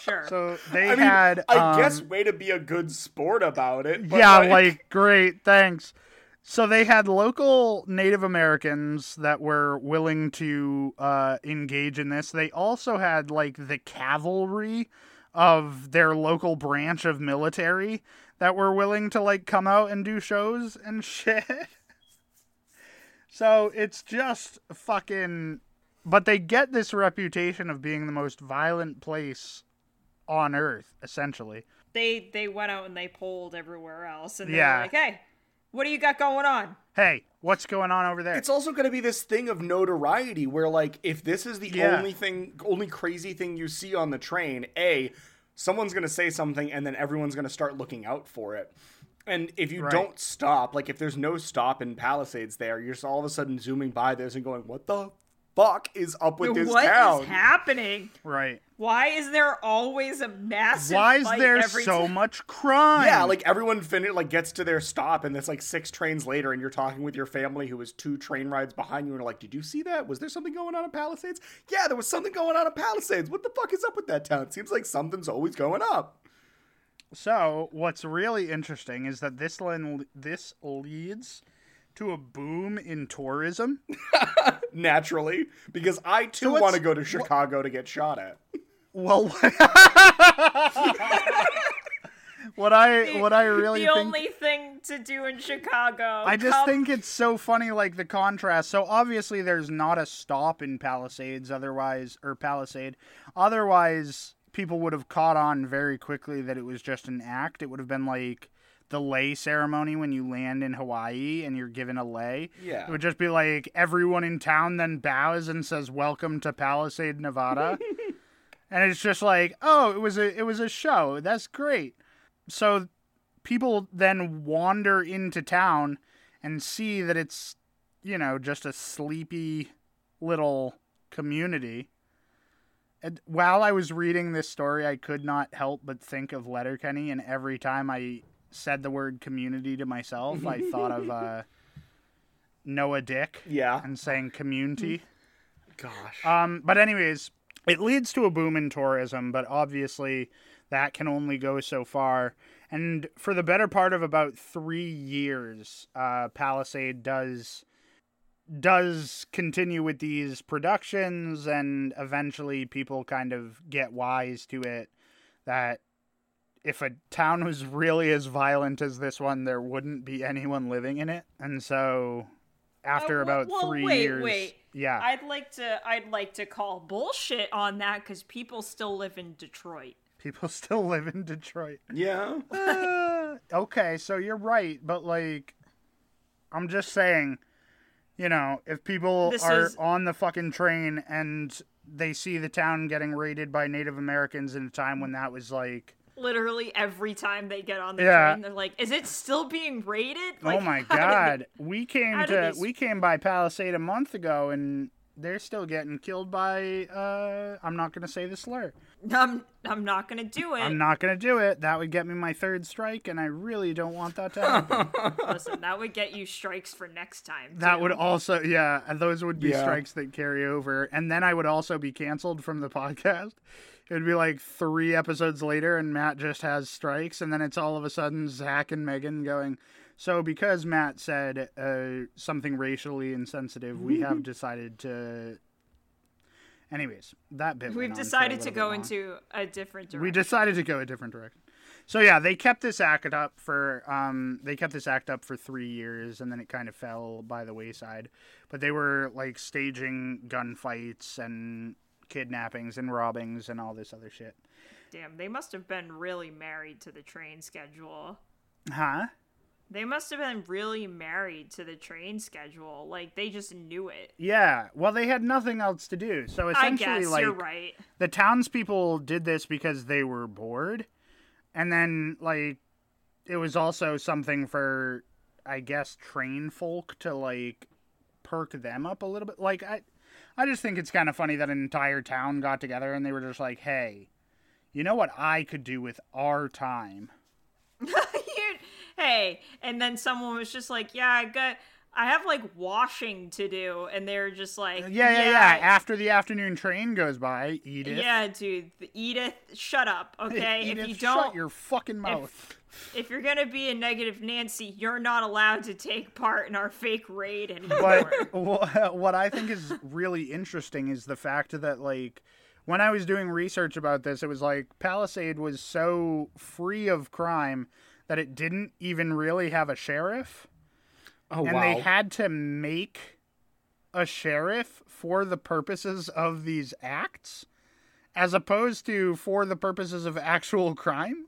Sure. So they I mean, had. I um, guess way to be a good sport about it. But yeah, like, like great, thanks. So they had local Native Americans that were willing to uh, engage in this. They also had like the cavalry of their local branch of military that were willing to like come out and do shows and shit. so it's just fucking. But they get this reputation of being the most violent place on earth, essentially. they they went out and they polled everywhere else, and Yeah. like, "Hey, what do you got going on?" Hey, what's going on over there? It's also going to be this thing of notoriety where, like, if this is the Yeah. only thing, only crazy thing you see on the train, A, someone's going to say something and then everyone's going to start looking out for it. And if you Right. don't stop, like, if there's no stop in Palisades there, you're just all of a sudden zooming by this and going, what the fuck is up with this town? What is happening? right. Why is there always a massive? Why is fight there every so time? much crime? Yeah, like everyone fin- like gets to their stop, and it's like six trains later, and you're talking with your family who was two train rides behind you, and you're like, "Did you see that? Was there something going on in Palisades? Yeah, there was something going on in Palisades. What the fuck is up with that town? It seems like something's always going up." So, what's really interesting is that this len- this leads to a boom in tourism. Naturally, because I too what's- want to go to Chicago to get shot at. Well, what I what I really the think only thing to do in Chicago. I just Come- think it's so funny, like the contrast. So obviously, there's not a stop in Palisades, otherwise, or Palisade. Otherwise, people would have caught on very quickly that it was just an act. It would have been like the lei ceremony when you land in Hawaii and you're given a lei. Yeah. It would just be like everyone in town then bows and says, "Welcome to Palisade, Nevada." and it's just like, "Oh, it was a it was a show. That's great." So people then wander into town and see that it's you know just a sleepy little community and while i was reading this story i could not help but think of letterkenny and every time i said the word community to myself i thought of uh, noah dick Yeah. and saying community Gosh. um, but anyways, it leads to a boom in tourism, but obviously that can only go so far. And for the better part of about three years, uh, Palisade does does continue with these productions, and eventually people kind of get wise to it that if a town was really as violent as this one, there wouldn't be anyone living in it. And so, after Oh, well- about well, three wait, years, wait. yeah, I'd like to. I'd like to call bullshit on that because people still live in Detroit. People still live in Detroit. yeah. Uh, okay, so you're right, but like, I'm just saying, you know, if people This are is- on the fucking train and they see the town getting raided by Native Americans in a time when that was like, Literally every time they get on the Yeah. train, they're like, "Is it still being raided?" oh my how did god, they- we came to they we came by Palisade a month ago and they're still getting killed by uh I'm not gonna say the slur. I'm. I'm not gonna do it. I'm not gonna do it. That would get me my third strike, and I really don't want that to happen. Listen, that would get you strikes for next time. That would also, yeah, those would be Yeah. strikes that carry over, and then I would also be canceled from the podcast It would be like three episodes later, and Matt just has strikes, and then it's all of a sudden Zach and Megan going. So because Matt said uh, something racially insensitive, we have decided to. Anyways, that bit. We've went on for a decided to go into a different direction. We decided to go a different direction. So yeah, they kept this act up for um they kept this act up for 3 years and then it kind of fell by the wayside. But they were like staging gunfights and kidnappings and robbings and all this other shit. Damn, they must have been really married to the train schedule. Huh? They must have been really married to the train schedule. Like they just knew it. Yeah. Well, they had nothing else to do. So I essentially guess like you're right. the townspeople did this because they were bored and then like it was also something for i guess train folk to like perk them up a little bit like i i just think it's kind of funny that an entire town got together and they were just like hey you know what i could do with our time? Hey, and then someone was just like, "Yeah, I got, I have like washing to do," and they're just like, yeah yeah yeah, after the afternoon train goes by edith yeah, dude, Edith, shut up, okay? Edith, if you don't, shut your fucking mouth. if you're gonna be a negative Nancy, you're not allowed to take part in our fake raid anymore. but what I think is really interesting is the fact that like when I was doing research about this, it was like Palisade was so free of crime that it didn't even really have a sheriff, Oh and wow. they had to make a sheriff for the purposes of these acts, as opposed to for the purposes of actual crime.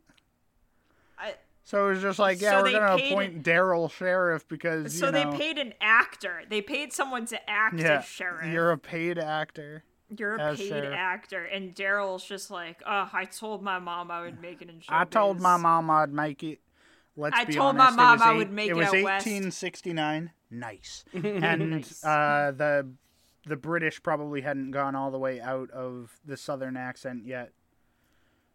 I- So it was just like, yeah, So we're gonna paid- appoint Daryl sheriff because so you know, they paid an actor. They paid someone to act yeah, as sheriff. you're a paid actor. You're a paid sheriff. actor, and Daryl's just like, "Oh, I told my mom I would make it in I told my mom I'd make it. Let's I be told my mom was I would make it it was out 1869. Nice. And uh, the the British probably hadn't gone all the way out of the southern accent yet,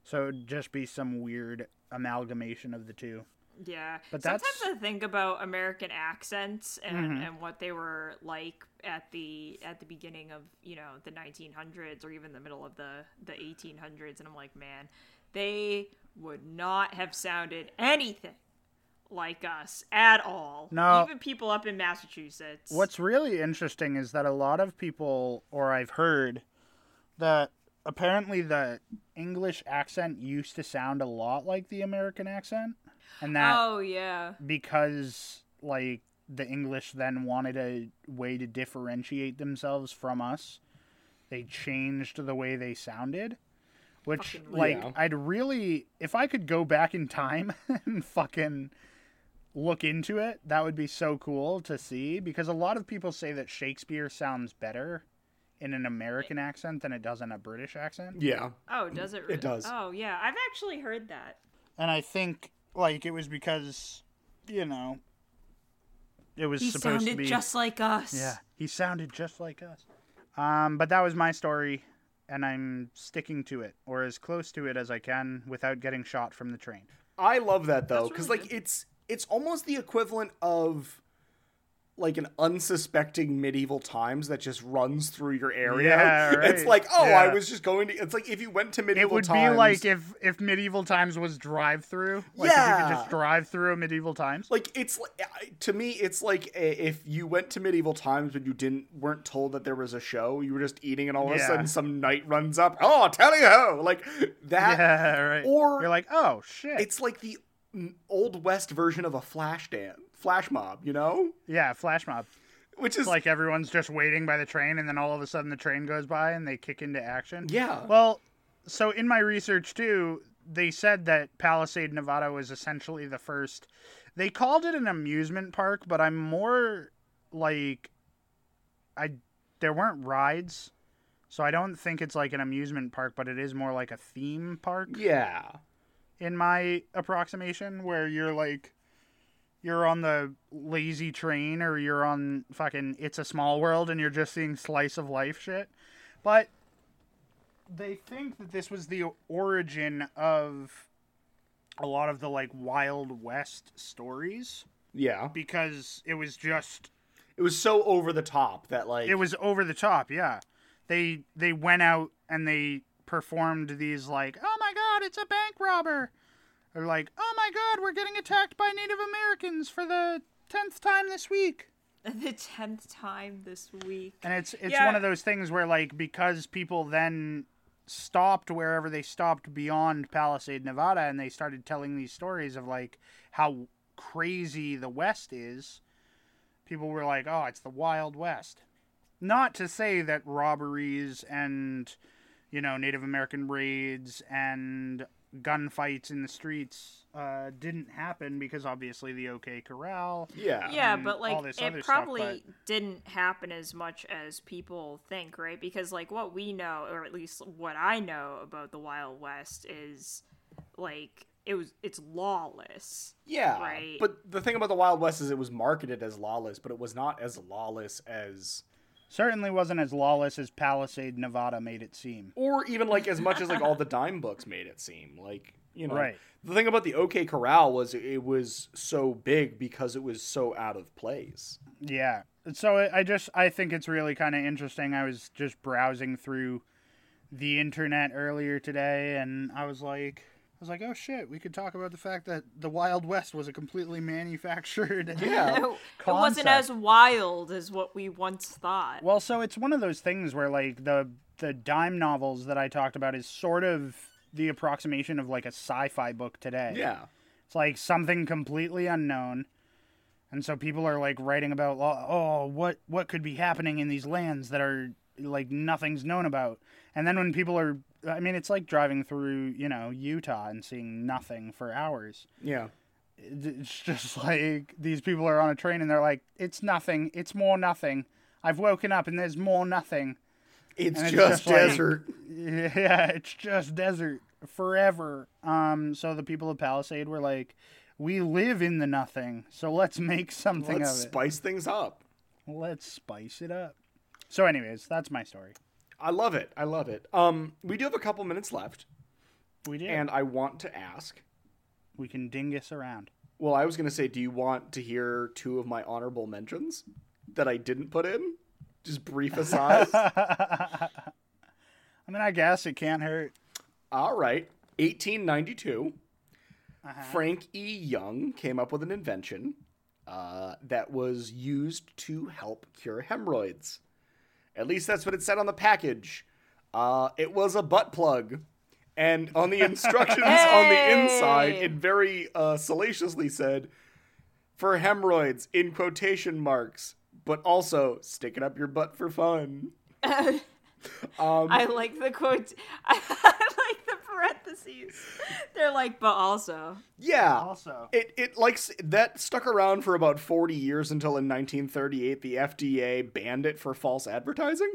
so it'd just be some weird amalgamation of the two. Yeah, But sometimes that's- Mm-hmm. I think about American accents and, and what they were like at the at the beginning of you know the 1900s or even the middle of the the 1800s, and I'm like, man, they would not have sounded anything like us at all. No. even people up in Massachusetts. What's really interesting is that a lot of people, or I've heard, that apparently the English accent used to sound a lot like the American accent, and that Oh yeah, because like the English then wanted a way to differentiate themselves from us, they changed the way they sounded. Which Fucking like Yeah. I'd really if I could go back in time and fucking look into it, that would be so cool to see because a lot of people say that Shakespeare sounds better in an American accent than it does in a British accent. yeah. oh does it? It does. Oh yeah, I've actually heard that. And I think like it was because you know it was He supposed sounded to be sounded just like us. Yeah, he sounded just like us. Um, but that was my story, and I'm sticking to it, or as close to it as I can, without getting shot from the train. I love that though, because really like it's it's almost the equivalent of like an unsuspecting medieval times that just runs through your area. Yeah, It's like, oh, I was just going to. It's like if you went to medieval. Times. It would times. be like if if medieval times was drive through. Like if you Yeah. could just drive through medieval times. like it's to me it's like if you went to medieval times but you didn't weren't told that there was a show you were just eating and all of a sudden some knight runs up oh tally ho like that yeah, right. or- you're like, oh shit. it's like the old west version of a flash dance flash mob you know yeah, flash mob. which is like everyone's just waiting by the train, and then all of a sudden the train goes by and they kick into action. yeah Well, so in my research too, they said that Palisade, Nevada was essentially the first. They called it an amusement park, but I'm more like I there weren't rides. So I don't think it's like an amusement park, but it is more like a theme park yeah in my approximation where you're like you're on the lazy train or you're on fucking it's a small world and you're just seeing slice of life shit. But they think that this was the origin of a lot of the like wild west stories. Yeah. Because it was just it was so over the top that like it was over the top yeah. They they went out and they performed these like, "Oh my God, it's a bank robber," or like, "Oh my God, we're getting attacked by Native Americans for the tenth time this week." the tenth time this week. And it's it's Yeah. one of those things where like because people then stopped wherever they stopped beyond Palisade, Nevada, and they started telling these stories of like how crazy the West is. People were like, "Oh, it's the Wild West." Not to say that robberies and you know Native American raids and gunfights in the streets uh, didn't happen because obviously the OK Corral. Yeah. Yeah, but like it other stuff, probably didn't happen as much as people think, right? Because like what we know, or at least what I know about the Wild West is like it was it's lawless. Yeah. Right. But the thing about the Wild West is it was marketed as lawless, but it was not as lawless as Certainly wasn't as lawless as Palisade, Nevada made it seem. or even like as much as like all the dime books made it seem. Like, you know. Right. The thing about the OK Corral was it was so big because it was so out of place. Yeah. So I I just I think it's really kind of interesting. I was just browsing through the internet earlier today, and I was like, I was like, oh shit, we could talk about the fact that the Wild West was a completely manufactured. Yeah. it wasn't as wild as what we once thought. Well, so it's one of those things where like the the dime novels that I talked about is sort of the approximation of like a sci-fi book today. Yeah. It's like something completely unknown. And so people are like writing about oh, oh what what could be happening in these lands that are like nothing's known about. And then when people are I mean it's like driving through, you know, Utah and seeing nothing for hours. Yeah. It's just like these people are on a train and they're like it's nothing, it's more nothing. I've woken up and there's more nothing. It's, it's just, just like- desert. Yeah, it's just desert forever. Um, so the people of Palisade were like, "We live in the nothing, so let's make something Let's of it. spice things up. let's spice it up." So, anyways, that's my story. I love it. I love it. Um, we do have a couple minutes left, We did, and I want to ask. we can dingus around. Well, I was going to say, do you want to hear two of my honorable mentions that I didn't put in? Just brief aside. I mean, I guess it can't hurt. All right. 1892. Frank E. Young came up with an invention uh, that was used to help cure hemorrhoids. At least that's what it said on the package. Uh, it was a butt plug. And on the instructions on the inside, it very uh, salaciously said, for hemorrhoids, in quotation marks, but also stick it up your butt for fun. Um, I like the quote. I like the parentheses. They're like, but also. Yeah. Also. It it like s- that stuck around for about 40 years until in 1938 the FDA banned it for false advertising.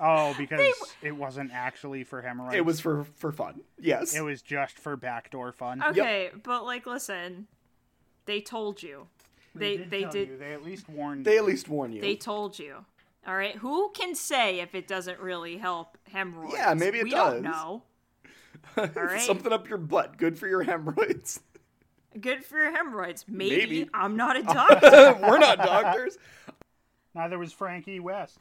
Oh, because it wasn't actually for hemorrhoids. It was for for fun. Yes. It was just for backdoor fun. Okay, but like, listen, they told you. They they tell did. you, They at least warned. You. They you. at least warned you. They told you. All right. Who can say if it doesn't really help hemorrhoids? Yeah, maybe it we does. don't know. All right. Something up your butt, good for your hemorrhoids. Good for your hemorrhoids. Maybe. Maybe. I'm not a doctor. We're not doctors. Neither was Frankie West.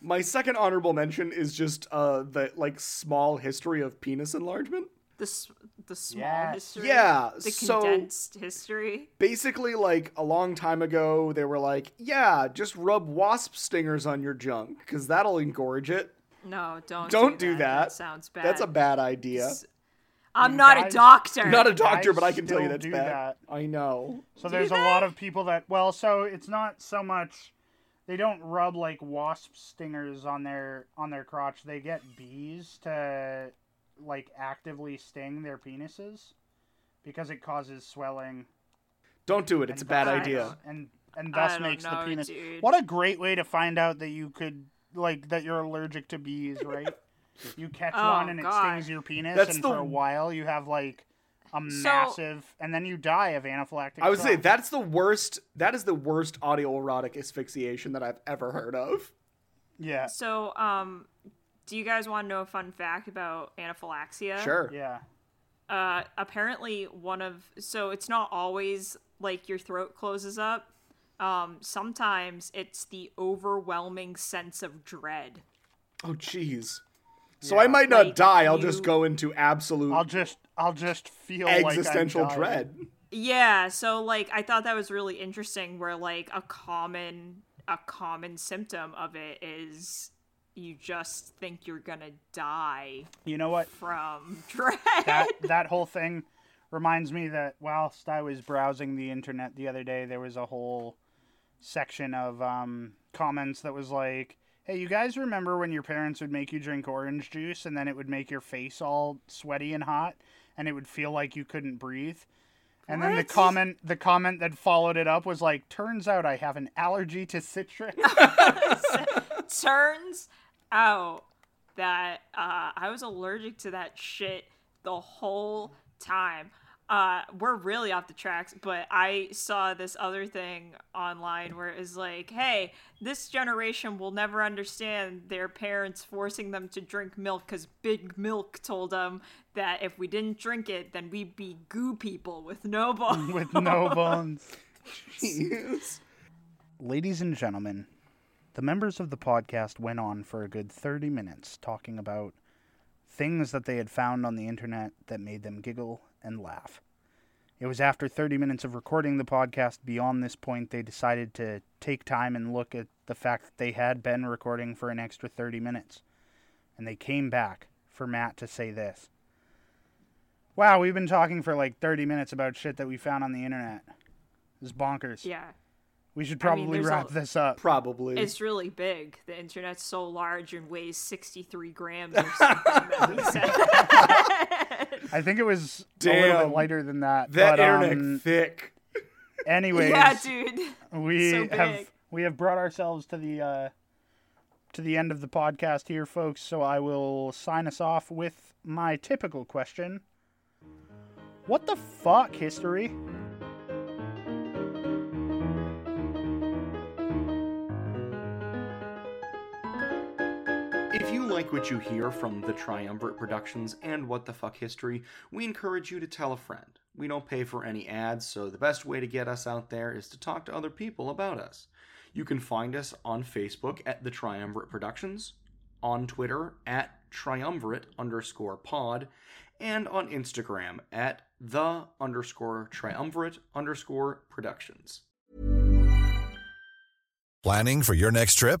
My second honorable mention is just uh the like small history of penis enlargement. The the small Yes. history. Yeah, The so- condensed history. Basically, like a long time ago, they were like, "Yeah, just rub wasp stingers on your junk, because that'll engorge it." No, don't. Don't do do that. sounds bad. That's a bad idea. I'm not a doctor. Not a doctor, but I can tell you still that's do bad. that. I know. So there's a lot of people that well, so it's not so much they don't rub like wasp stingers on their on their crotch. They get bees to like actively sting their penises because it causes swelling. Don't do it. It's a bad I idea. And and thus makes know, the penis. dude. What a great way to find out that you could like that you're allergic to bees, right? you catch Oh, one and it God. stings your penis, That's and the- for a while you have like a massive, and then you die of anaphylactic. I would say that's the worst. That is the worst autoerotic asphyxiation that I've ever heard of. Yeah, So, um, do you guys want to know a fun fact about anaphylaxia? Sure. yeah. Uh, apparently, one of so it's not always like your throat closes up. Um, sometimes it's the overwhelming sense of dread. Oh, jeez. So I might not Like, die. I'll you- just go into absolute I'll just I'll just feel existential like dread. Yeah, so like I thought that was really interesting where like a common a common symptom of it is you just think you're gonna die You know what? from dread. That that whole thing reminds me that whilst I was browsing the internet the other day, there was a whole section of um, comments that was like, "Hey, you guys remember when your parents would make you drink orange juice and then it would make your face all sweaty and hot and it would feel like you couldn't breathe?" And then the comment the comment that followed it up was like, "Turns out I have an allergy to citrus." turns out that uh, I was allergic to that shit the whole time. Uh, we're really off the tracks, but I saw this other thing online where it was like, hey, this generation will never understand their parents forcing them to drink milk because Big Milk told them that if we didn't drink it, then we'd be goo people with no bones. with no bones. Jeez. Ladies and gentlemen, the members of the podcast went on for a good 30 minutes talking about things that they had found on the internet that made them giggle and laugh. It was after 30 minutes of recording the podcast beyond this point they decided to take time and look at the fact that they had been recording for an extra 30 minutes. And they came back for Matt to say this. Wow, we've been talking for like 30 minutes about shit that we found on the internet. Is bonkers. yeah. We should I mean, probably a- wrap this up. Probably. It's really big. The internet's so large and weighs 63 grams or something. that we said. I think it was a little bit lighter than that. that but, internet um, thick. anyways, yeah, dude. we so have big. we have brought ourselves to the uh, to the end of the podcast here, folks. So I will sign us off with my typical question: What the fuck, history? Like what you hear from the Triumvirate Productions and What the Fuck History, we encourage you to tell a friend. We don't pay for any ads, so the best way to get us out there is to talk to other people about us. You can find us on Facebook at the Triumvirate Productions, on Twitter at triumvirate underscore pod, and on Instagram at the underscore triumvirate underscore productions. Planning for your next trip?